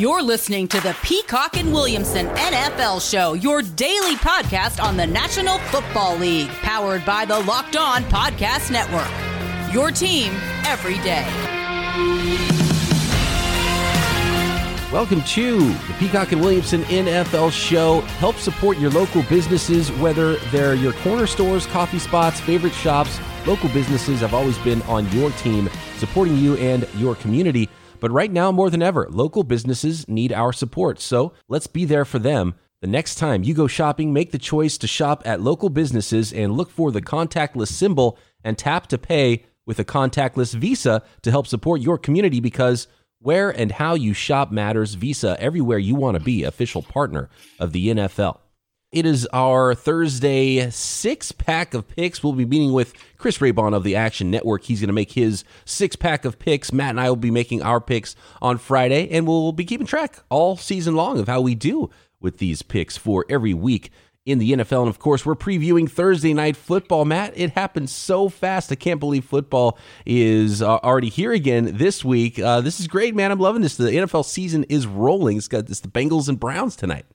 You're listening to the Peacock and Williamson NFL Show, your daily podcast on the National Football League, powered by the Locked On Podcast Network. Your team every day. Welcome to the Peacock and Williamson NFL Show. Help support your local businesses, whether they're your corner stores, coffee spots, favorite shops. Local businesses have always been on your team, supporting you and your community. But right now, more than ever, local businesses need our support. So let's be there for them. The next time you go shopping, make the choice to shop at local businesses and look for the contactless symbol and tap to pay with a contactless Visa to help support your community because where and how you shop matters. Visa, everywhere you want to be, official partner of the NFL. It is our Thursday six pack of picks. We'll be meeting with Chris Raybon of the Action Network. He's going to make his six pack of picks. Matt and I will be making our picks on Friday, and we'll be keeping track all season long of how we do with these picks for every week in the NFL. And of course, we're previewing Thursday night football. Matt, it happened so fast. I can't believe football is uh, already here again this week. Uh, this is great, man. I'm loving this. The NFL season is rolling. It's got it's the Bengals and Browns tonight.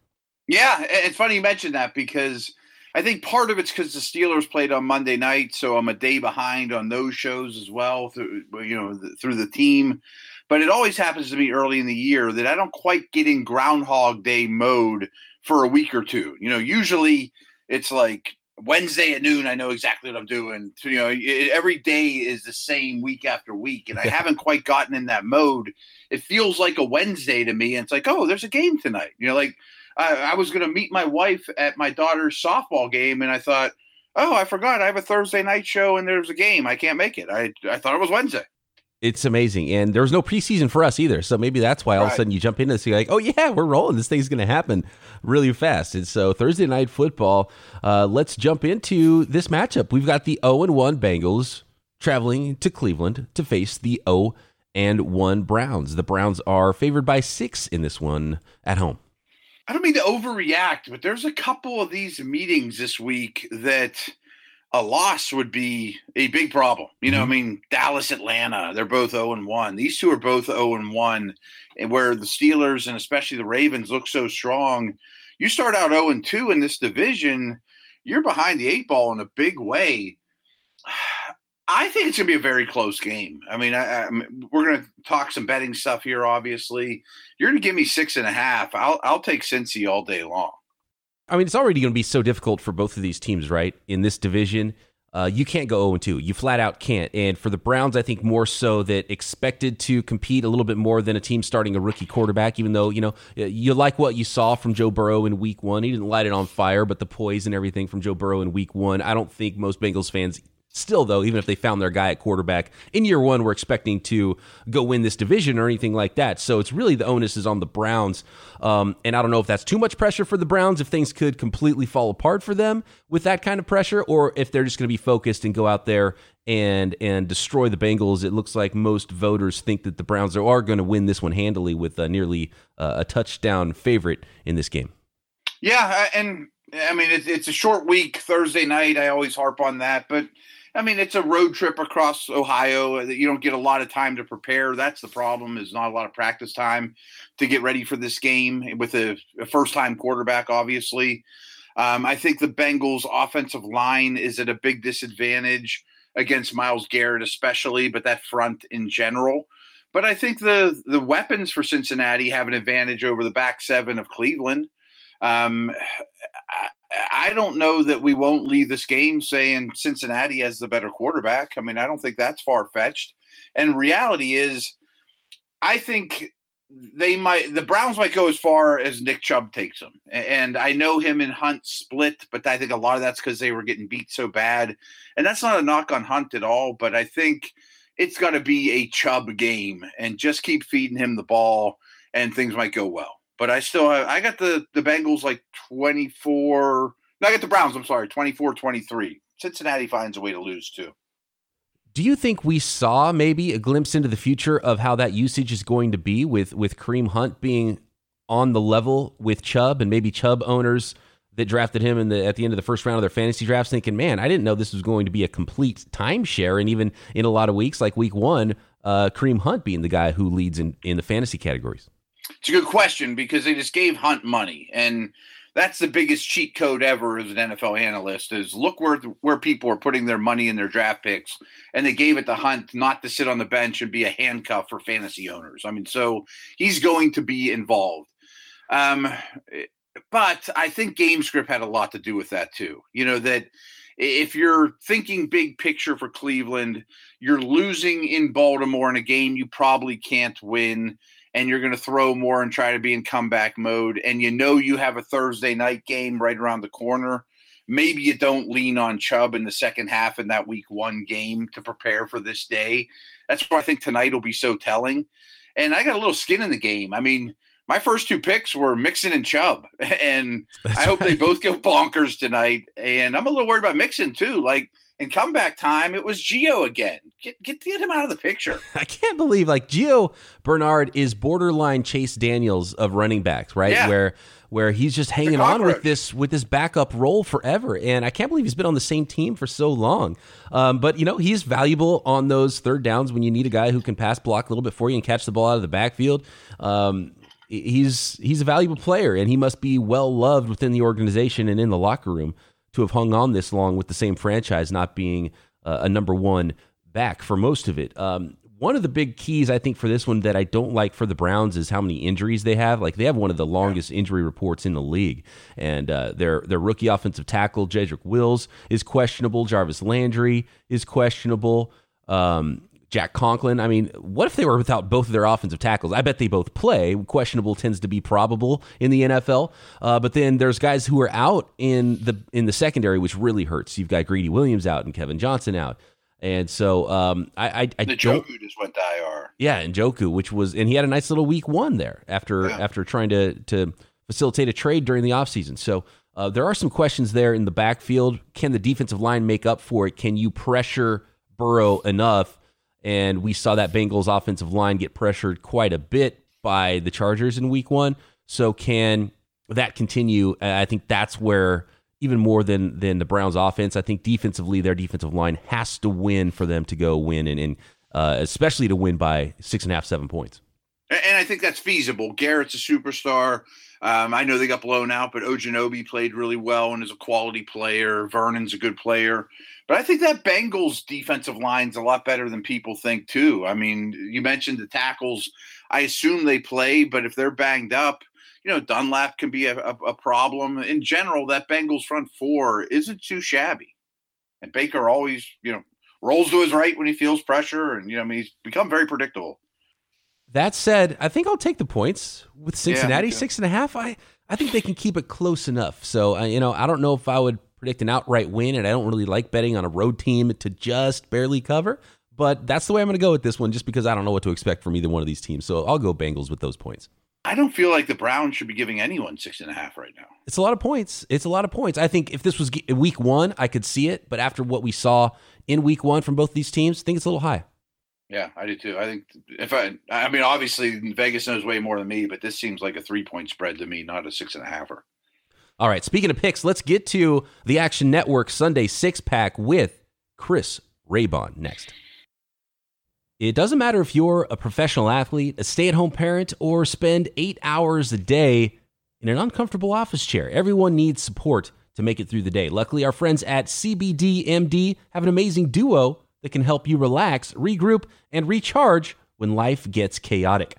Yeah, it's funny you mentioned that because I think part of it's because the Steelers played on Monday night, so I'm a day behind on those shows as well. Through you know through the team, but it always happens to me early in the year that I don't quite get in Groundhog Day mode for a week or two. You know, usually it's like Wednesday at noon. I know exactly what I'm doing. So, you know, it, every day is the same week after week, and I haven't quite gotten in that mode. It feels like a Wednesday to me, and it's like, oh, there's a game tonight. You know, like I, I was going to meet my wife at my daughter's softball game, and I thought, oh, I forgot I have a Thursday night show and there's a game. I can't make it. I I thought it was Wednesday. It's amazing, and there was no preseason for us either. So maybe that's why all right. of a sudden you jump into this, you're like, oh yeah, we're rolling. This thing's going to happen really fast. And so Thursday night football. Uh, let's jump into this matchup. We've got the 0 and 1 Bengals traveling to Cleveland to face the 0 and 1 Browns. The Browns are favored by six in this one at home. I don't mean to overreact, but there's a couple of these meetings this week that a loss would be a big problem. You know, mm-hmm. I mean, Dallas, Atlanta, they're both 0 and 1. These two are both 0 and 1, and where the Steelers and especially the Ravens look so strong. You start out 0 and 2 in this division, you're behind the eight ball in a big way. I think it's going to be a very close game. I mean, I, I, we're going to talk some betting stuff here. Obviously, you're going to give me six and a half. I'll I'll take Cincy all day long. I mean, it's already going to be so difficult for both of these teams, right? In this division, uh, you can't go 0 2. You flat out can't. And for the Browns, I think more so that expected to compete a little bit more than a team starting a rookie quarterback, even though, you know, you like what you saw from Joe Burrow in week one. He didn't light it on fire, but the poise and everything from Joe Burrow in week one, I don't think most Bengals fans Still, though, even if they found their guy at quarterback in year one, we're expecting to go win this division or anything like that. So it's really the onus is on the Browns. Um, and I don't know if that's too much pressure for the Browns, if things could completely fall apart for them with that kind of pressure, or if they're just going to be focused and go out there and and destroy the Bengals. It looks like most voters think that the Browns are, going to win this one handily with uh, nearly uh, a touchdown favorite in this game. Yeah, and I mean it's a short week Thursday night. I always harp on that, but I mean, it's a road trip across Ohio that you don't get a lot of time to prepare. That's the problem is not a lot of practice time to get ready for this game with a, a first-time quarterback, obviously. Um, I think the Bengals' offensive line is at a big disadvantage against Myles Garrett, especially, but that front in general. But I think the the weapons for Cincinnati have an advantage over the back seven of Cleveland. Um, I don't know that we won't leave this game saying Cincinnati has the better quarterback. I mean, I don't think that's far fetched. And reality is, I think they might the Browns might go as far as Nick Chubb takes them. And I know him and Hunt split, but I think a lot of that's because they were getting beat so bad. And that's not a knock on Hunt at all, but I think it's got to be a Chubb game and just keep feeding him the ball and things might go well. But I still have, I got the, the Bengals like 24. No, I got the Browns, I'm sorry, 24 23. Cincinnati finds a way to lose too. Do you think we saw maybe a glimpse into the future of how that usage is going to be with with Kareem Hunt being on the level with Chubb and maybe Chubb owners that drafted him in the at the end of the first round of their fantasy drafts thinking, man, I didn't know this was going to be a complete timeshare, and even in a lot of weeks like week one, uh, Kareem Hunt being the guy who leads in in the fantasy categories. It's a good question because they just gave Hunt money, and that's the biggest cheat code ever as an NFL analyst. Is look where where people are putting their money in their draft picks, and they gave it to Hunt not to sit on the bench and be a handcuff for fantasy owners. I mean, so he's going to be involved. Um, but I think game script had a lot to do with that too. You know that if you're thinking big picture for Cleveland, you're losing in Baltimore in a game you probably can't win and you're going to throw more and try to be in comeback mode, and you know you have a Thursday night game right around the corner, maybe you don't lean on Chubb in the second half in that week one game to prepare for this day. That's why I think tonight will be so telling. And I got a little skin in the game. I mean, my first two picks were Mixon and Chubb, and That's I hope right. they both go bonkers tonight. And I'm a little worried about Mixon too. Like in comeback time, it was Gio again. Get, get get him out of the picture. I can't believe like Gio Bernard is borderline Chase Daniels of running backs, right? Yeah. Where where he's just hanging on with this with this backup role forever, and I can't believe he's been on the same team for so long. Um, but you know he's valuable on those third downs when you need a guy who can pass block a little bit for you and catch the ball out of the backfield. Um, he's he's a valuable player, and he must be well loved within the organization and in the locker room to have hung on this long with the same franchise not being uh, a number one back for most of it. Um, one of the big keys I think for this one that I don't like for the Browns is how many injuries they have. Like they have one of the longest injury reports in the league, and uh, their their rookie offensive tackle Jedrick Wills is questionable. Jarvis Landry is questionable. Um, Jack Conklin. I mean, what if they were without both of their offensive tackles? I bet they both play. Questionable tends to be probable in the NFL. Uh, but then there's guys who are out in the in the secondary, which really hurts. You've got Greedy Williams out and Kevin Johnson out. And so um, I, I, I Njoku just went to IR. Yeah, Njoku, which was and he had a nice little week one there after yeah. after trying to to facilitate a trade during the offseason. So uh, there are some questions there in the backfield. Can the defensive line make up for it? Can you pressure Burrow enough? And we saw that Bengals offensive line get pressured quite a bit by the Chargers in week one. So can that continue? I think that's where even more than than the Browns offense, I think defensively their defensive line has to win for them to go win and, and uh, especially to win by six and a half, seven points. And I think that's feasible. Garrett's a superstar. Um, I know they got blown out, but Ogunjobi played really well and is a quality player. Vernon's a good player. But I think that Bengals defensive line's a lot better than people think too. I mean, you mentioned the tackles. I assume they play, but if they're banged up, you know, Dunlap can be a, a, a problem. In general, that Bengals front four isn't too shabby. And Baker always, you know, rolls to his right when he feels pressure, and you know, I mean, he's become very predictable. That said, I think I'll take the points with Cincinnati yeah, six and a half. I I think they can keep it close enough. So uh, you know, I don't know if I would predict an outright win, and I don't really like betting on a road team to just barely cover. But that's the way I'm going to go with this one, just because I don't know what to expect from either one of these teams. So I'll go Bengals with those points. I don't feel like the Browns should be giving anyone six and a half right now. It's a lot of points. It's a lot of points. I think if this was week one, I could see it. But after what we saw in week one from both these teams, I think it's a little high. Yeah, I do too. I think if I, I mean, obviously Vegas knows way more than me, but this seems like a three point spread to me, not a six and a halfer. All right, speaking of picks, let's get to the Action Network Sunday six pack with Chris Raybon next. It doesn't matter if you're a professional athlete, a stay at home parent, or spend eight hours a day in an uncomfortable office chair. Everyone needs support to make it through the day. Luckily, our friends at CBDMD have an amazing duo that can help you relax, regroup, and recharge when life gets chaotic.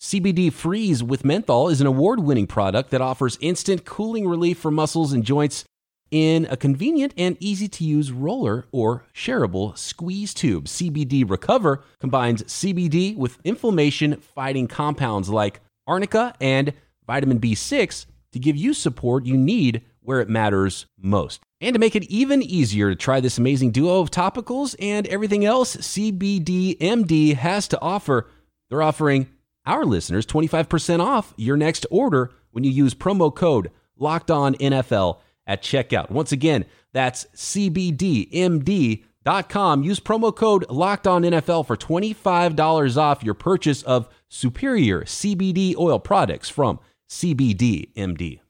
CBD Freeze with Menthol is an award winning product that offers instant cooling relief for muscles and joints in a convenient and easy to use roller or shareable squeeze tube. CBD Recover combines CBD with inflammation fighting compounds like arnica and vitamin B6 to give you support you need where it matters most. And to make it even easier to try this amazing duo of topicals and everything else CBDMD has to offer, they're offering our listeners 25% off your next order when you use promo code locked on NFL at checkout. Once again, that's CBDMD.com. Use promo code locked on NFL for $25 off your purchase of superior CBD oil products from CBDMD.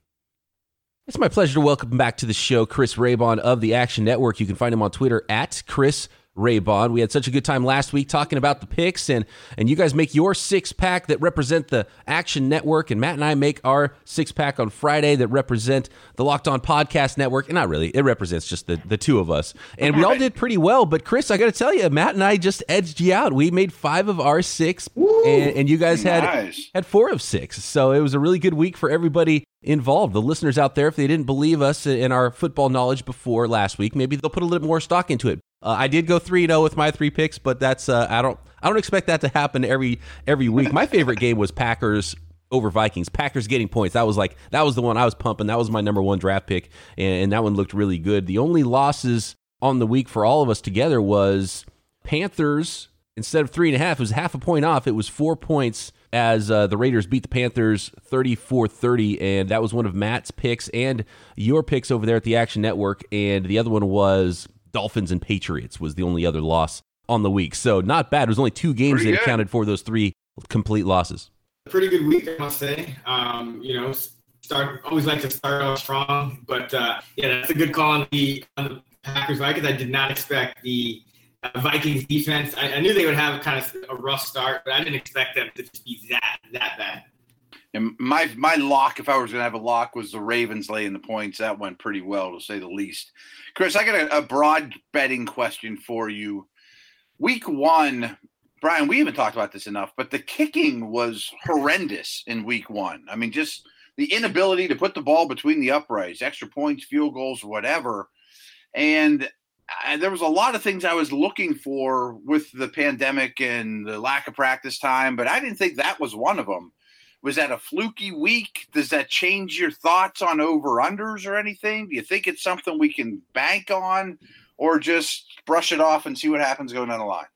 It's my pleasure to welcome back to the show Chris Raybon of the Action Network. You can find him on Twitter at Chris Raybon. We had such a good time last week talking about the picks, and and you guys make your six pack that represent the Action Network, and Matt and I make our six pack on Friday that represent the Locked On Podcast Network. And not really, it represents just the the two of us, and we all did pretty well. But Chris, I got to tell you, Matt and I just edged you out. We made five of our six, and, and, you guys had nice. had four of six. So it was a really good week for everybody involved. The listeners out there, if they didn't believe us in our football knowledge before last week, maybe they'll put a little more stock into it. Uh, I did go three zero with my three picks, but that's uh, I don't I don't expect that to happen every every week. My favorite game was Packers over Vikings. Packers getting points. That was like that was the one I was pumping. That was my number one draft pick, and, and that one looked really good. The only losses on the week for all of us together was Panthers. Instead of three and a half, it was half a point off. It was four points as uh, the Raiders beat the Panthers 34 30. And that was one of Matt's picks and your picks over there at the Action Network. And the other one was Dolphins and Patriots, was the only other loss on the week. So not bad. It was only two games Pretty that good. accounted for those three complete losses. pretty good week, I must say. Um, you know, start always like to start off strong, but uh, yeah, that's a good call on the, on the Packers Vikings. I did not expect the uh, Vikings defense. I, I knew they would have kind of a rough start, but I didn't expect them to just be that that bad. And my my lock, if I was going to have a lock, was the Ravens laying the points. That went pretty well, to say the least. Chris, I got a, a broad betting question for you. Week one, Brian, we haven't talked about this enough, but the kicking was horrendous in week one. I mean, just the inability to put the ball between the uprights, extra points, field goals, whatever. And there was a lot of things I was looking for with the pandemic and the lack of practice time, but I didn't think that was one of them. Was that a fluky week? Does that change your thoughts on over unders or anything? Do you think it's something we can bank on or just brush it off and see what happens going down the line?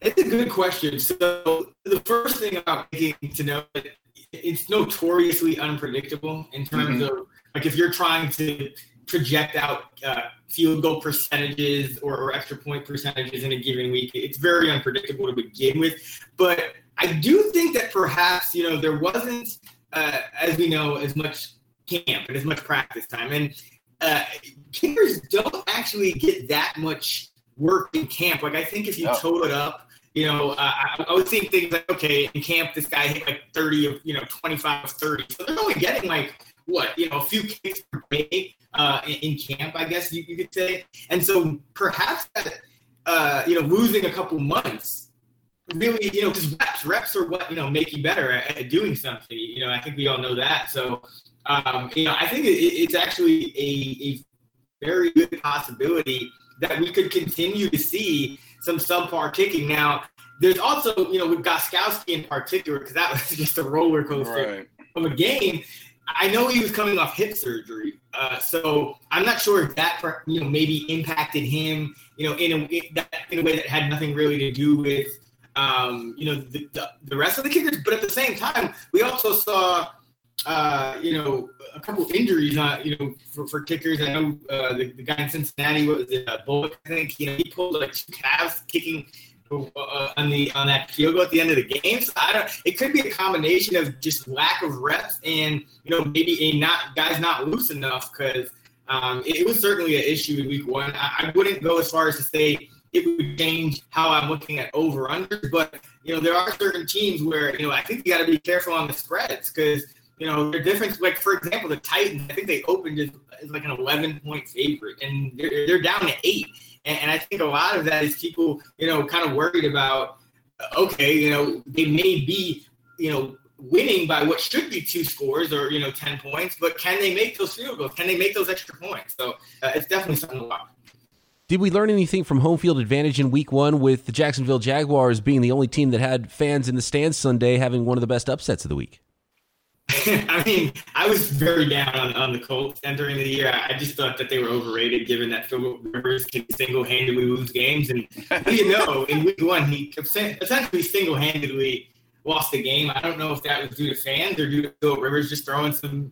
It's a good question. So the first thing about making to know that it's notoriously unpredictable in terms Mhm. of like if you're trying to project out uh, field goal percentages or, or extra point percentages in a given week. It's very unpredictable to begin with. But I do think that perhaps, you know, there wasn't, uh, as we know, as much camp and as much practice time. And uh, kickers don't actually get that much work in camp. Like, I think if you total it up, you know, uh, I, I would think things like, okay, in camp, this guy hit like 30 of, you know, 25 of 30. So they're only getting like, what, you know, a few kicks per day uh, in, in camp, I guess you, you could say. And so perhaps, that, uh, you know, losing a couple months really, you know, because reps, reps are what, you know, make you better at, at doing something. You know, I think we all know that. So, um, you know, I think it, it's actually a, a very good possibility that we could continue to see some subpar kicking. Now, there's also, you know, with Gostkowski in particular, because that was just a roller coaster Right. of a game. I know he was coming off hip surgery, uh, so I'm not sure if that you know maybe impacted him, you know, in a in a way that had nothing really to do with um, you know the, the, the rest of the kickers. But at the same time, we also saw uh, you know a couple of injuries, uh, you know, for, for kickers. I know uh, the, the guy in Cincinnati, what was it, uh, Bullock? I think you know he pulled like two calves kicking uh, on the on that field goal at the end of the game. So I don't. It could be a combination of just lack of reps and you know maybe a not guys not loose enough because um, it, was certainly an issue in week one. I, I wouldn't go as far as to say it would change how I'm looking at over under, but you know there are certain teams where you know I think you got to be careful on the spreads because you know the difference. Like for example, the Titans, I think they opened as, as like an 11 point favorite, and they're, they're down to eight. And, and I think a lot of that is people, you know, kind of worried about, okay, you know, they may be, you know, winning by what should be two scores or, you know, 10 points, but can they make those field goals? Can they make those extra points? So uh, it's definitely something to watch. Did we learn anything from home field advantage in week one with the Jacksonville Jaguars being the only team that had fans in the stands Sunday having one of the best upsets of the week? I mean, I was very down on, on the Colts entering the year. I just thought that they were overrated, given that Philip Rivers can single-handedly lose games. And you know, in week one, he essentially single-handedly lost the game. I don't know if that was due to fans or due to Philip Rivers just throwing some,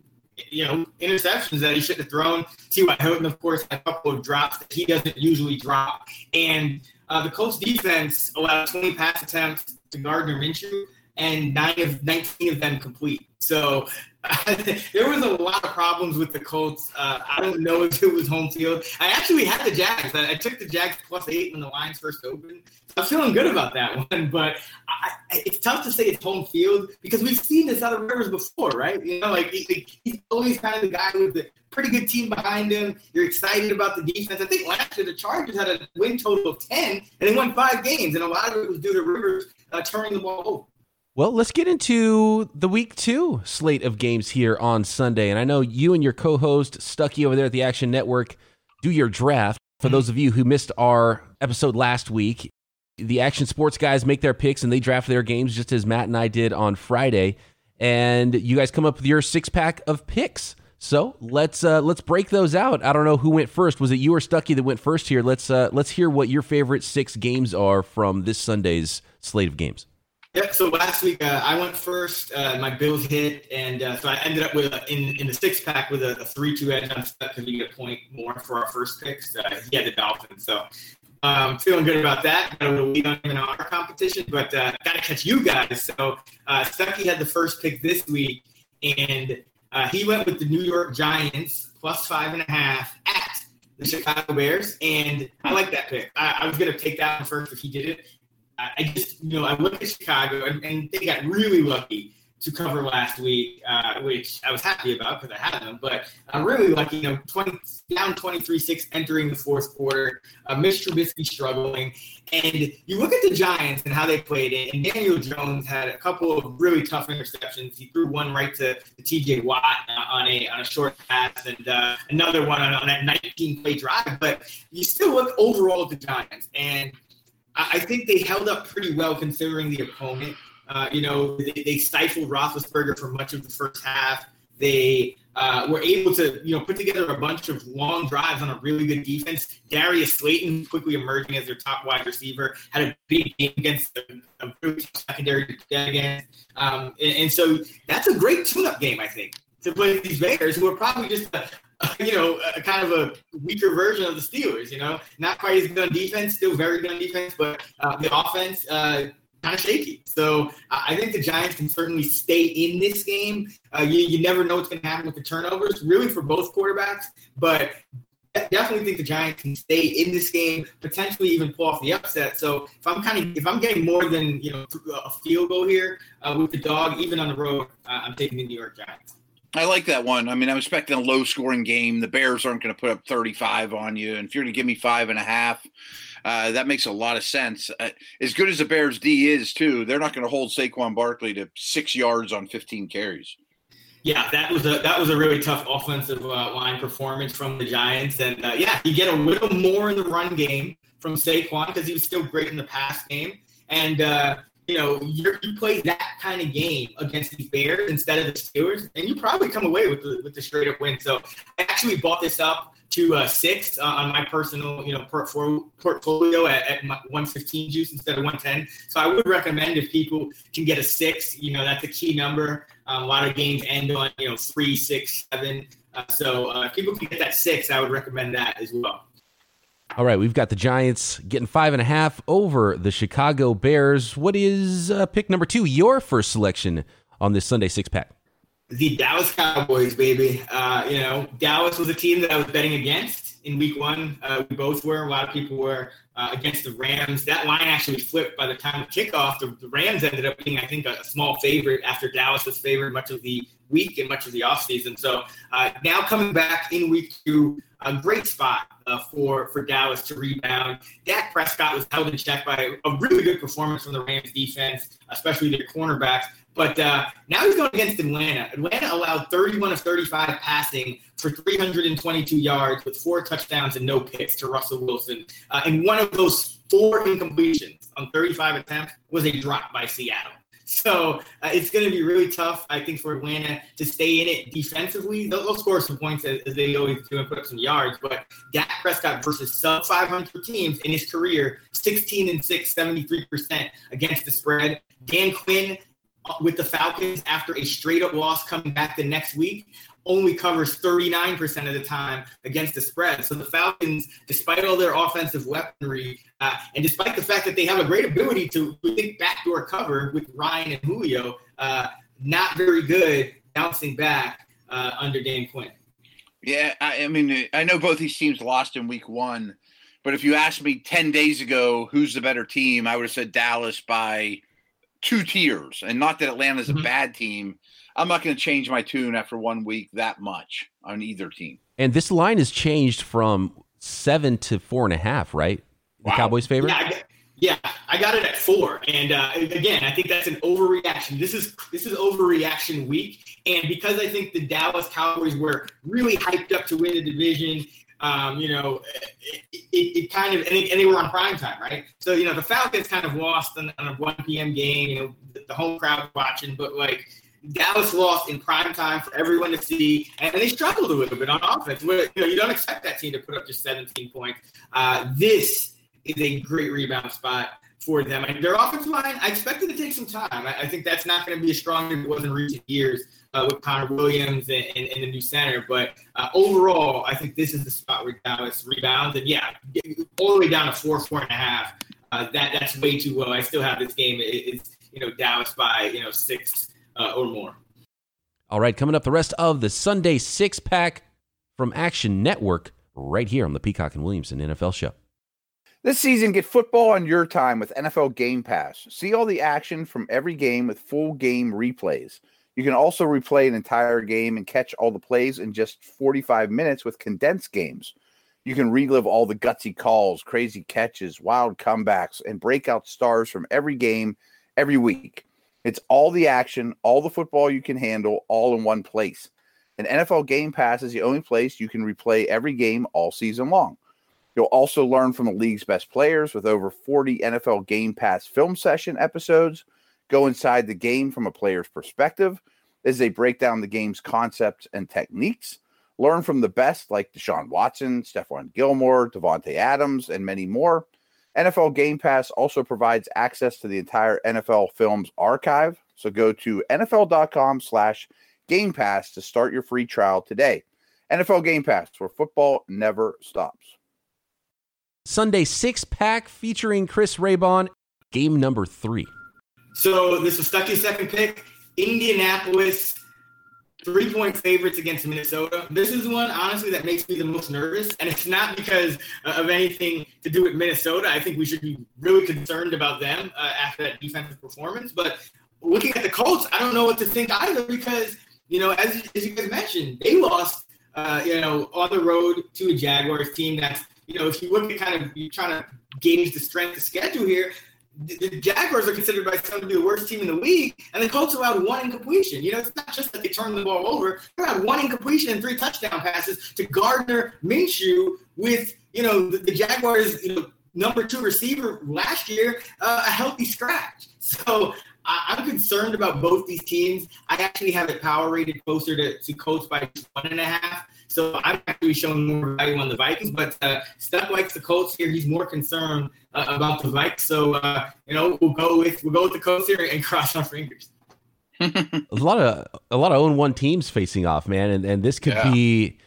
you know, interceptions that he shouldn't have thrown. T.Y. Hilton, of course, had a couple of drops that he doesn't usually drop. And uh, the Colts defense allowed 20 pass attempts to Gardner Minshew. And nine of 19 of them complete. So there was a lot of problems with the Colts. Uh, I don't know if it was home field. I actually had the Jags. I, I, took the Jags plus eight when the lines first opened. I was feeling good about that one, but I, it's tough to say it's home field because we've seen this out of Rivers before, right? You know, like he, he's always kind of the guy with the pretty good team behind him. You're excited about the defense. I think last year the Chargers had a win total of 10 and they won five games, and a lot of it was due to Rivers uh, turning the ball over. Well, let's get into the week two slate of games here on Sunday. And I know you and your co host, Stuckey, over there at the Action Network, do your draft. For those of you who missed our episode last week, the Action Sports guys make their picks and they draft their games just as Matt and I did on Friday. And you guys come up with your six pack of picks. So let's uh, let's break those out. I don't know who went first. Was it you or Stuckey that went first here? Let's uh, let's hear what your favorite six games are from this Sunday's slate of games. Yeah, so last week uh, I went first. Uh, my Bills hit, and uh, so I ended up with in in the six pack with a, a three two edge on Steph because get a point more for our first picks. Uh, he had the Dolphins, so um, feeling good about that. Got a little lead on him in our competition, but uh, got to catch you guys. So uh, Stuckey had the first pick this week, and uh, he went with the New York Giants plus five and a half at the Chicago Bears, and I like that pick. I, I was going to take that one first if he did it. I just, you know, I look at Chicago and, and they got really lucky to cover last week, uh, which I was happy about because I had them. But I'm really lucky, you know, 20, down 23-6 entering the fourth quarter. Uh, Mitch Trubisky struggling. And you look at the Giants and how they played it, and Daniel Jones had a couple of really tough interceptions. He threw one right to, to T.J. Watt on a on a short pass, and uh, another one on, on that 19 play drive. But you still look overall at the Giants, and – I think they held up pretty well considering the opponent. Uh, you know, they, they, stifled Roethlisberger for much of the first half. They uh, were able to, you know, put together a bunch of long drives on a really good defense. Darius Slayton quickly emerging as their top wide receiver had a big game against a, really secondary against. Um, and, and, so that's a great tune-up game, I think, to play these Bears, who are probably just a, you know, a kind of a weaker version of the Steelers. You know, not quite as good on defense, still very good on defense, but uh, the offense uh, kind of shaky. So I think the Giants can certainly stay in this game. Uh, you, you never know what's going to happen with the turnovers, really for both quarterbacks, but. I definitely think the Giants can stay in this game, potentially even pull off the upset. So if I'm kind of if I'm getting more than you know a field goal here uh, with the dog, even on the road, uh, I'm taking the New York Giants. I like that one. I mean, I'm expecting a low scoring game. The Bears aren't going to put up 35 on you. And if you're going to give me five and a half, uh, that makes a lot of sense. Uh, as good as the Bears D is, too, they're not going to hold Saquon Barkley to six yards on 15 carries. Yeah, that was a that was a really tough offensive uh, line performance from the Giants, and uh, yeah, you get a little more in the run game from Saquon because he was still great in the pass game, and uh, you know, you play that kind of game against these Bears instead of the Steelers, and you probably come away with the, with the straight up win. So I actually bought this up to uh, six uh, on my personal, you know, portfolio at, at 115 juice instead of 110. So I would recommend if people can get a six, you know, that's a key number. Um, a lot of games end on, you know, three, six, seven. Uh, so uh, if people can get that six, I would recommend that as well. All right, we've got the Giants getting five and a half over the Chicago Bears. What is uh, pick number two? Your first selection on this Sunday six pack? The Dallas Cowboys, baby. Uh, you know, Dallas was a team that I was betting against in Week One. Uh, we both were. A lot of people were uh, against the Rams. That line actually flipped by the time of kickoff. The, the Rams ended up being, I think, a, a small favorite after Dallas was favored much of the week and much of the offseason. So uh, now coming back in week two, a great spot uh, for for Dallas to rebound. Dak Prescott was held in check by a really good performance from the Rams defense, especially their cornerbacks. But uh, now he's going against Atlanta. Atlanta allowed 31 of 35 passing for 322 yards with four touchdowns and no picks to Russell Wilson. Uh, and one of those four incompletions on 35 attempts was a drop by Seattle. So uh, it's going to be really tough, I think, for Atlanta to stay in it defensively. They'll, they'll score some points as, as, they always do and put up some yards. But Dak Prescott versus sub 500 teams in his career, 16 and 6, 73% against the spread. Dan Quinn uh, with the Falcons after a straight up loss coming back the next week. Only covers 39% of the time against the spread. So the Falcons, despite all their offensive weaponry, uh, and despite the fact that they have a great ability to think backdoor cover with Ryan and Julio, uh, not very good bouncing back uh, under Dan Quinn. Yeah, I, I mean, I know both these teams lost in week one, but if you asked me 10 days ago who's the better team, I would have said Dallas by two tiers. And not that Atlanta's mm-hmm. a bad team. I'm not going to change my tune after one week that much on either team. And this line has changed from seven to four and a half, right? The wow. Cowboys' favorite? Yeah, I, yeah, I got it at four. And uh, again, I think that's an overreaction. This is this is overreaction week, and because I think the Dallas Cowboys were really hyped up to win the division, um, you know, it, it, it kind of and, it, and, they were on prime time, right? So you know, the Falcons kind of lost on, on a 1 p.m. game. You know, the, the home crowd watching, but like Dallas lost in prime time for everyone to see, and they struggled a little bit on offense. Where, you know, you don't expect that team to put up just 17 points. Uh, this is a great rebound spot for them. And their offensive line, I expect it to take some time. I, I think that's not going to be as strong as it was in recent years uh, with Connor Williams and, and, and, the new center. But uh, overall, I think this is the spot where Dallas rebounds. And yeah, all the way down to four, four and a half. Uh, that that's way too low. I still have this game. It, it's you know Dallas by you know six uh, or more. All right, coming up, the rest of the Sunday six pack from Action Network right here on the Peacock and Williamson NFL Show. This season, get football on your time with NFL Game Pass. See all the action from every game with full game replays. You can also replay an entire game and catch all the plays in just 45 minutes with condensed games. You can relive all the gutsy calls, crazy catches, wild comebacks, and breakout stars from every game every week. It's all the action, all the football you can handle, all in one place. And NFL Game Pass is the only place you can replay every game all season long. You'll also learn from the league's best players with over 40 NFL Game Pass film session episodes. Go inside the game from a player's perspective as they break down the game's concepts and techniques. Learn from the best like Deshaun Watson, Stephon Gilmore, Davante Adams, and many more. NFL Game Pass also provides access to the entire NFL Films archive. So go to NFL.com slash Game Pass to start your free trial today. NFL Game Pass, where football never stops. Sunday six pack featuring Chris Raybon, game number three. So this is Stuckey's second pick. Indianapolis, three point favorites against Minnesota. This is one, honestly, that makes me the most nervous. And it's not because of anything to do with Minnesota. I think we should be really concerned about them uh, after that defensive performance. But looking at the Colts, I don't know what to think either because, you know, as, as you guys mentioned, they lost, uh, you know, on the road to a Jaguars team that's you know, if you look at kind of you're trying to gauge the strength of schedule here, the, Jaguars are considered by some to be the worst team in the league, and the Colts allowed one incompletion. You know, it's not just that they turned the ball over; they had one incompletion and three touchdown passes to Gardner Minshew with you know the, the Jaguars, you know, number two receiver last year, uh, a healthy scratch. So I, am concerned about both these teams. I actually have it power rated closer to, to Colts by one and a half. So I'm actually showing more value on the Vikings, but uh, Stuck likes the Colts here. He's more concerned uh, about the Vikes. So uh, you know, we'll go with we'll go with the Colts here and cross our fingers. a lot of a lot of own one teams facing off, man, and and this could yeah. be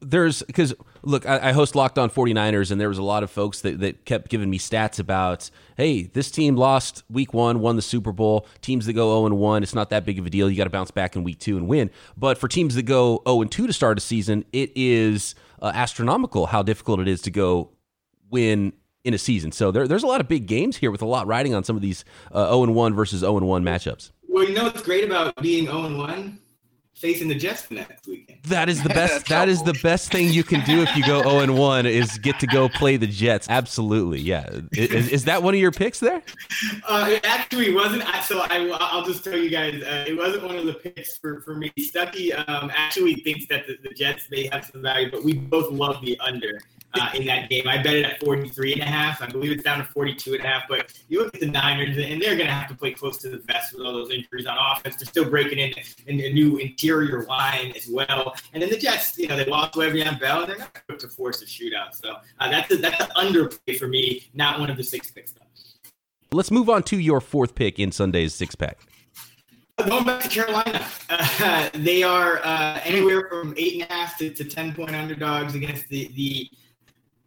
there's because look, I, I, host Locked On 49ers, and there was a lot of folks that, that kept giving me stats about, hey, this team lost week one, won the Super Bowl. Teams that go 0 and 1, it's not that big of a deal. You got to bounce back in week two and win. But for teams that go 0 and 2 to start a season, it is uh, astronomical how difficult it is to go win in a season. So there, there's a lot of big games here with a lot riding on some of these uh, 0 1 versus 0 and 1 matchups. Well, you know what's great about being 0 and 1? Facing the Jets next weekend. That is the best. that is the best thing you can do if you go zero and one is get to go play the Jets. Absolutely, yeah. Is, is that one of your picks there? Uh, it actually wasn't. So I, will just tell you guys, uh, it wasn't one of the picks for, for me. Stuckey um, actually thinks that the, the Jets may have some value, but we both love the under uh, in that game. I bet it at 43 and a half. I believe it's down to 42 and a half. But you look at the Niners, and they're going to have to play close to the vest with all those injuries on offense. They're still breaking in, in a new interior line as well. And then the Jets, you know, they lost Le'Veon Bell, and they're not equipped to force a shootout. So uh, that's a, that's an underplay for me, not one of the six picks. Though. Let's move on to your fourth pick in Sunday's six pack. Going back to Carolina, uh, they are uh, anywhere from eight and a half to, to ten point underdogs against the the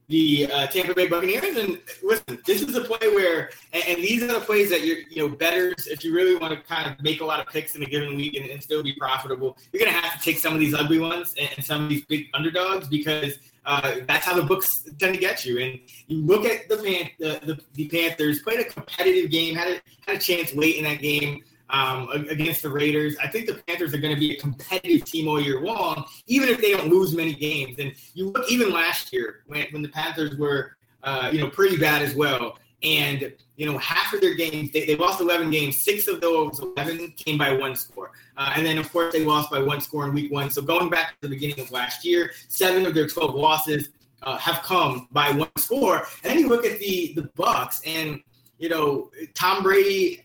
the uh, Tampa Bay Buccaneers. And listen, this is a play where, and, and, these are the plays that you're, you know, betters, if you really want to kind of make a lot of picks in a given week and, and still be profitable, you're going to have to take some of these ugly ones and, and some of these big underdogs because uh, that's how the books tend to get you. And you look at the, Pan- the, the, the Panthers, played a competitive game, had a, had a chance late in that game um, against the Raiders. I think the Panthers are going to be a competitive team all year long, even if they don't lose many games. And you look even last year when, when the Panthers were, uh, you know, pretty bad as well. And, you know, half of their games, they, they lost 11 games. Six of those 11 came by one score. Uh, and then, of course, they lost by one score in week one. So going back to the beginning of last year, seven of their 12 losses uh, have come by one score. And then you look at the the Bucks, and you know Tom Brady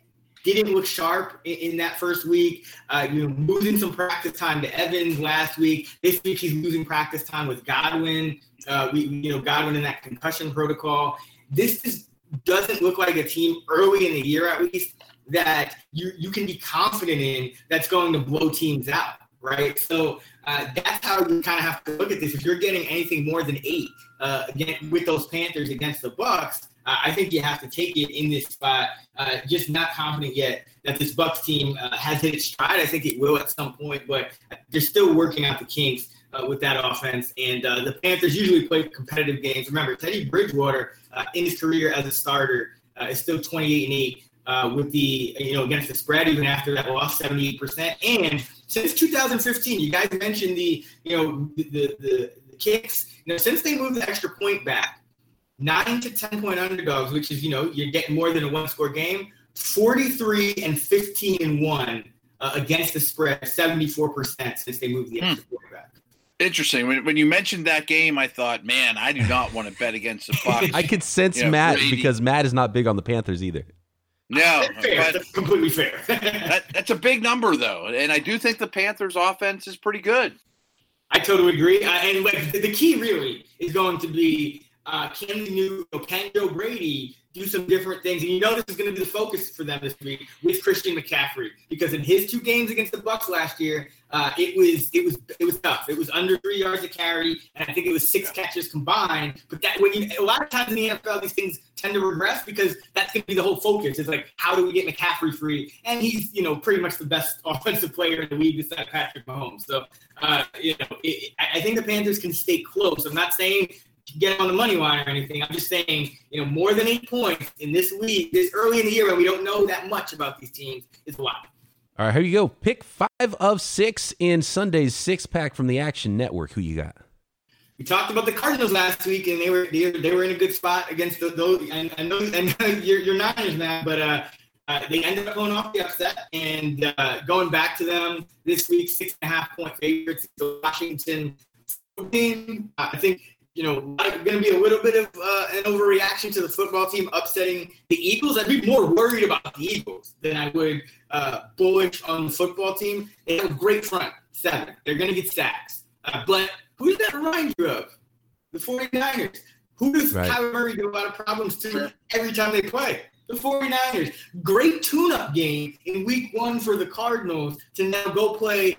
didn't look sharp in, in that first week. Uh, you know, losing some practice time to Evans last week. This week he's losing practice time with Godwin. Uh, we, you know, Godwin in that concussion protocol. This is, doesn't look like a team early in the year, at least, that you you can be confident in that's going to blow teams out, right? So uh, that's how you kind of have to look at this. If you're getting anything more than eight uh, again with those Panthers against the Bucks, I think you have to take it in this spot. Uh, just not confident yet that this Bucks team uh, has hit its stride. I think it will at some point, but they're still working out the kinks uh, with that offense. And uh, the Panthers usually play competitive games. Remember, Teddy Bridgewater uh, in his career as a starter is still 28 and 8. Uh, with the you know against the spread even after that loss 78% and since 2015 you guys mentioned the you know the, the, the kicks know since they moved the extra point back nine to 10 point underdogs, which is, you know, you're getting more than a one score game, 43 and 15 and one uh, against the spread, 74% since they moved the extra hmm. quarterback. Interesting. When, when you mentioned that game, I thought, man, I do not want to bet against the Bucks. I could sense you know, Matt Brady. because Matt is not big on the Panthers either. No, fair. that's completely fair. that, that's a big number, though, and I do think the Panthers' offense is pretty good. I totally agree. Uh, and like, the key really is going to be uh, can new, can Joe Brady do some different things? And you know this is going to be the focus for them this week with Christian McCaffrey because in his two games against the Bucks last year, uh, it was it was it was tough. It was under three yards to carry, and I think it was six catches combined. But that when you a lot of times in the NFL, these things tend to regress because that's going to be the whole focus. Is like how do we get McCaffrey free? And he's you know pretty much the best offensive player in the league besides Patrick Mahomes. So uh, you know it, I think the Panthers can stay close. I'm not saying get on the money line or anything. I'm just saying, you know, more than eight points in this league, this early in the year and we don't know that much about these teams is a lot. All right, here you go. Pick five of six in Sunday's six pack from the Action Network. Who you got? We talked about the Cardinals last week, and they were they, they were in a good spot against those. And I know, you're, you're Niners man, but uh, uh, they ended up going off the upset and uh, going back to them this week, six and a half point favorites. The Washington team, I think you know, going to be a little bit of uh, an overreaction to the football team upsetting the Eagles. I'd be more worried about the Eagles than I would uh, bullish on the football team. They have a great front seven. They're going to get sacks. Uh, but who does that remind you of? The 49ers. Who does right. Kyler Murray give a lot of problems to every time they play? The 49ers. Great tune-up game in week one for the Cardinals to now go play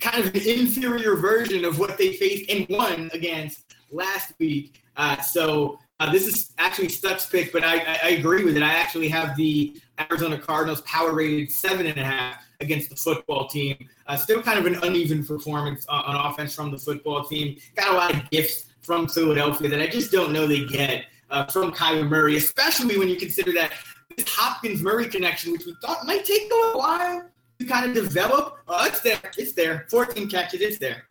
kind of an inferior version of what they faced and won against last week. Uh, so uh, this is actually Stuck's pick, but I, I, agree with it. I actually have the Arizona Cardinals power rated seven and a half against the football team. Uh, still kind of an uneven performance on, on, offense from the football team. Got a lot of gifts from Philadelphia that I just don't know they get uh, from Kyler Murray, especially when you consider that this Hopkins Murray connection, which we thought might take a while to kind of develop. Uh, it's there. It's there. 14 catches. It's there.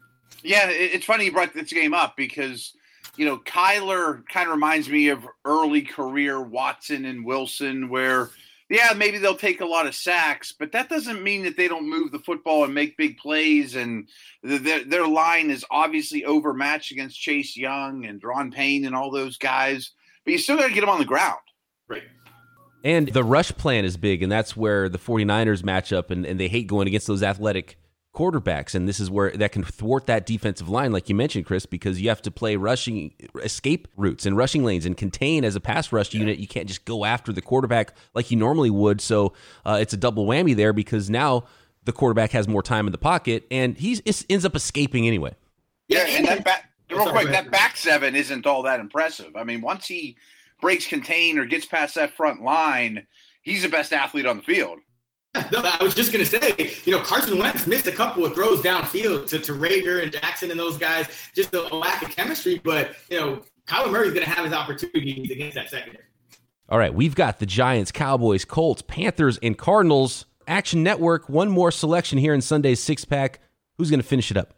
Yeah, it's funny you brought this game up because you know Kyler kind of reminds me of early career Watson and Wilson, where yeah maybe they'll take a lot of sacks, but that doesn't mean that they don't move the football and make big plays. And their their line is obviously overmatched against Chase Young and Daron Payne and all those guys, but you still got to get them on the ground. Right. And the rush plan is big, and that's where the 49ers match up, and, and they hate going against those athletic quarterbacks and this is where that can thwart that defensive line like you mentioned Chris because you have to play rushing escape routes and rushing lanes and contain as a pass rush unit you can't just go after the quarterback like you normally would so uh, it's a double whammy there because now the quarterback has more time in the pocket, and he ends up escaping anyway. Yeah, and that back, real quick, that back seven isn't all that impressive. I mean, once he breaks contain or gets past that front line, he's the best athlete on the field. No, I was just going to say, you know, Carson Wentz missed a couple of throws downfield to, to Reagor and Jackson and those guys, just a, a lack of chemistry. But, you know, Kyler Murray's going to have his opportunities against that secondary. All right, we've got the Giants, Cowboys, Colts, Panthers, and Cardinals. Action Network, one more selection here in Sunday's six pack. Who's going to finish it up?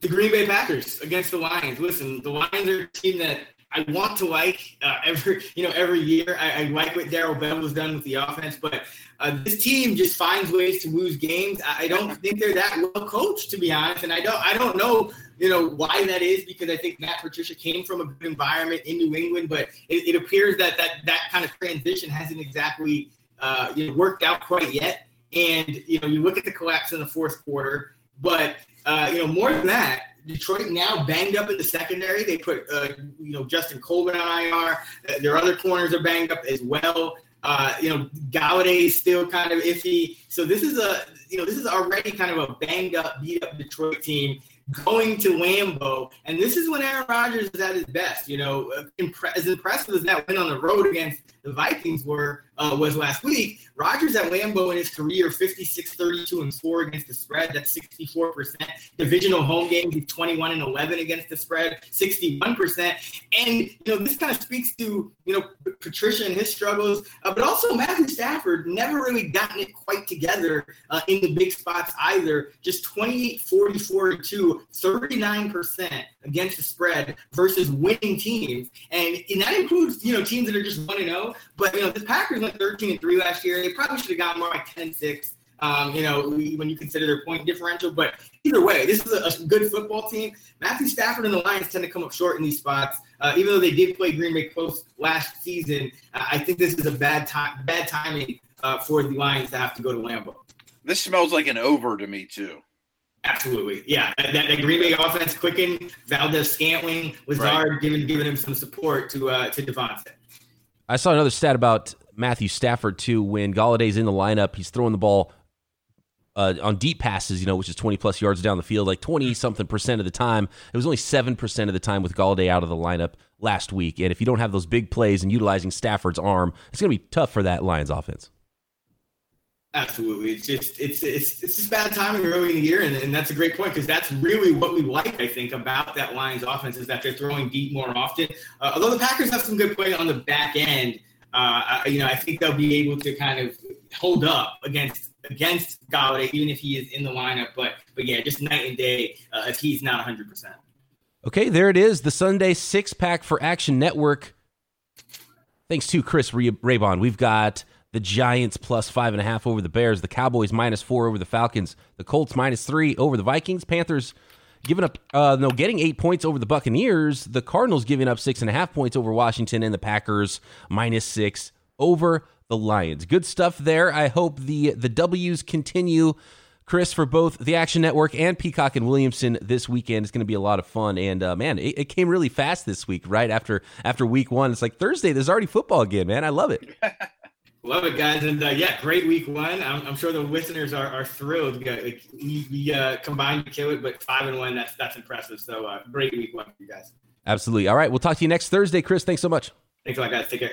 The Green Bay Packers against the Lions. Listen, the Lions are a team that I want to like uh, every you know every year. I, I like what Darrell Bevell has done with the offense, but uh, this team just finds ways to lose games. I, don't think they're that well coached, to be honest, and I don't I don't know you know why that is because I think Matt Patricia came from a good environment in New England, but it, it appears that that that kind of transition hasn't exactly uh, you know, worked out quite yet. And you know you look at the collapse in the fourth quarter, but uh, you know more than that Detroit now banged up in the secondary. They put, uh, you know, Justin Coleman on IR. Their other corners are banged up as well. Uh, you know, Golladay is still kind of iffy. So this is a, you know, this is already kind of a banged up, beat up Detroit team going to Lambeau, and this is when Aaron Rodgers is at his best. You know, impre- as impressive as that win on the road against the Vikings were uh, was last week. Rodgers at Lambeau in his career 56, 32, and 4 against the spread. That's 64%. Divisional home games, he's 21 and 11 against the spread, 61%. And, you know, this kind of speaks to, you know, Patricia and his struggles, uh, but also Matthew Stafford never really gotten it quite together uh, in the big spots either. Just 28, 44, 2, 39% against the spread versus winning teams. And, and that includes, you know, teams that are just 1 0. But, you know, the Packers went 13 and 3 last year. They probably should have gotten more like 10-6. Um, you know, when you consider their point differential. But either way, this is a, a, good football team. Matthew Stafford and the Lions tend to come up short in these spots. Uh, even though they did play Green Bay close last season, uh, I think this is a bad time, bad timing uh, for the Lions to have to go to Lambeau. This smells like an over to me too. Absolutely, yeah. That, that Green Bay offense quickened. Valdes-Scantling, Lazard right. giving giving him some support to uh, to Davante. I saw another stat about Matthew Stafford too. When Golladay's in the lineup, he's throwing the ball uh, on deep passes, you know, which is 20 plus yards down the field, like 20 something percent of the time. It was only 7% of the time with Golladay out of the lineup last week. And if you don't have those big plays and utilizing Stafford's arm, it's going to be tough for that Lions offense. Absolutely, it's just it's it's it's just bad timing early in the year, and, and that's a great point because that's really what we like. I think about that Lions offense is that they're throwing deep more often. Uh, although the Packers have some good play on the back end, uh, you know I think they'll be able to kind of hold up against against Golladay, even if he is in the lineup. But but yeah, just night and day uh, if he's not 100. percent Okay, there it is, the Sunday six pack for Action Network. Thanks to Chris Raybon, we've got the Giants plus five and a half over the Bears, the Cowboys minus four over the Falcons, the Colts minus three over the Vikings, Panthers giving up uh, no getting eight points over the Buccaneers, the Cardinals giving up six and a half points over Washington, and the Packers minus six over the Lions. Good stuff there. I hope the the W's continue. Chris, for both the Action Network and Peacock and Williamson this weekend is going to be a lot of fun. And uh, man, it, it, came really fast this week, right after after week one. It's like Thursday. There's already football again, man. I love it. Love it, guys, and uh, yeah, great week one. I'm, I'm, sure the listeners are, are thrilled. We, we uh, combined to kill it, but five and one, that's that's impressive. So uh, great week one for you guys. Absolutely. All right, we'll talk to you next Thursday, Chris. Thanks so much. Thanks a lot, guys. Take care.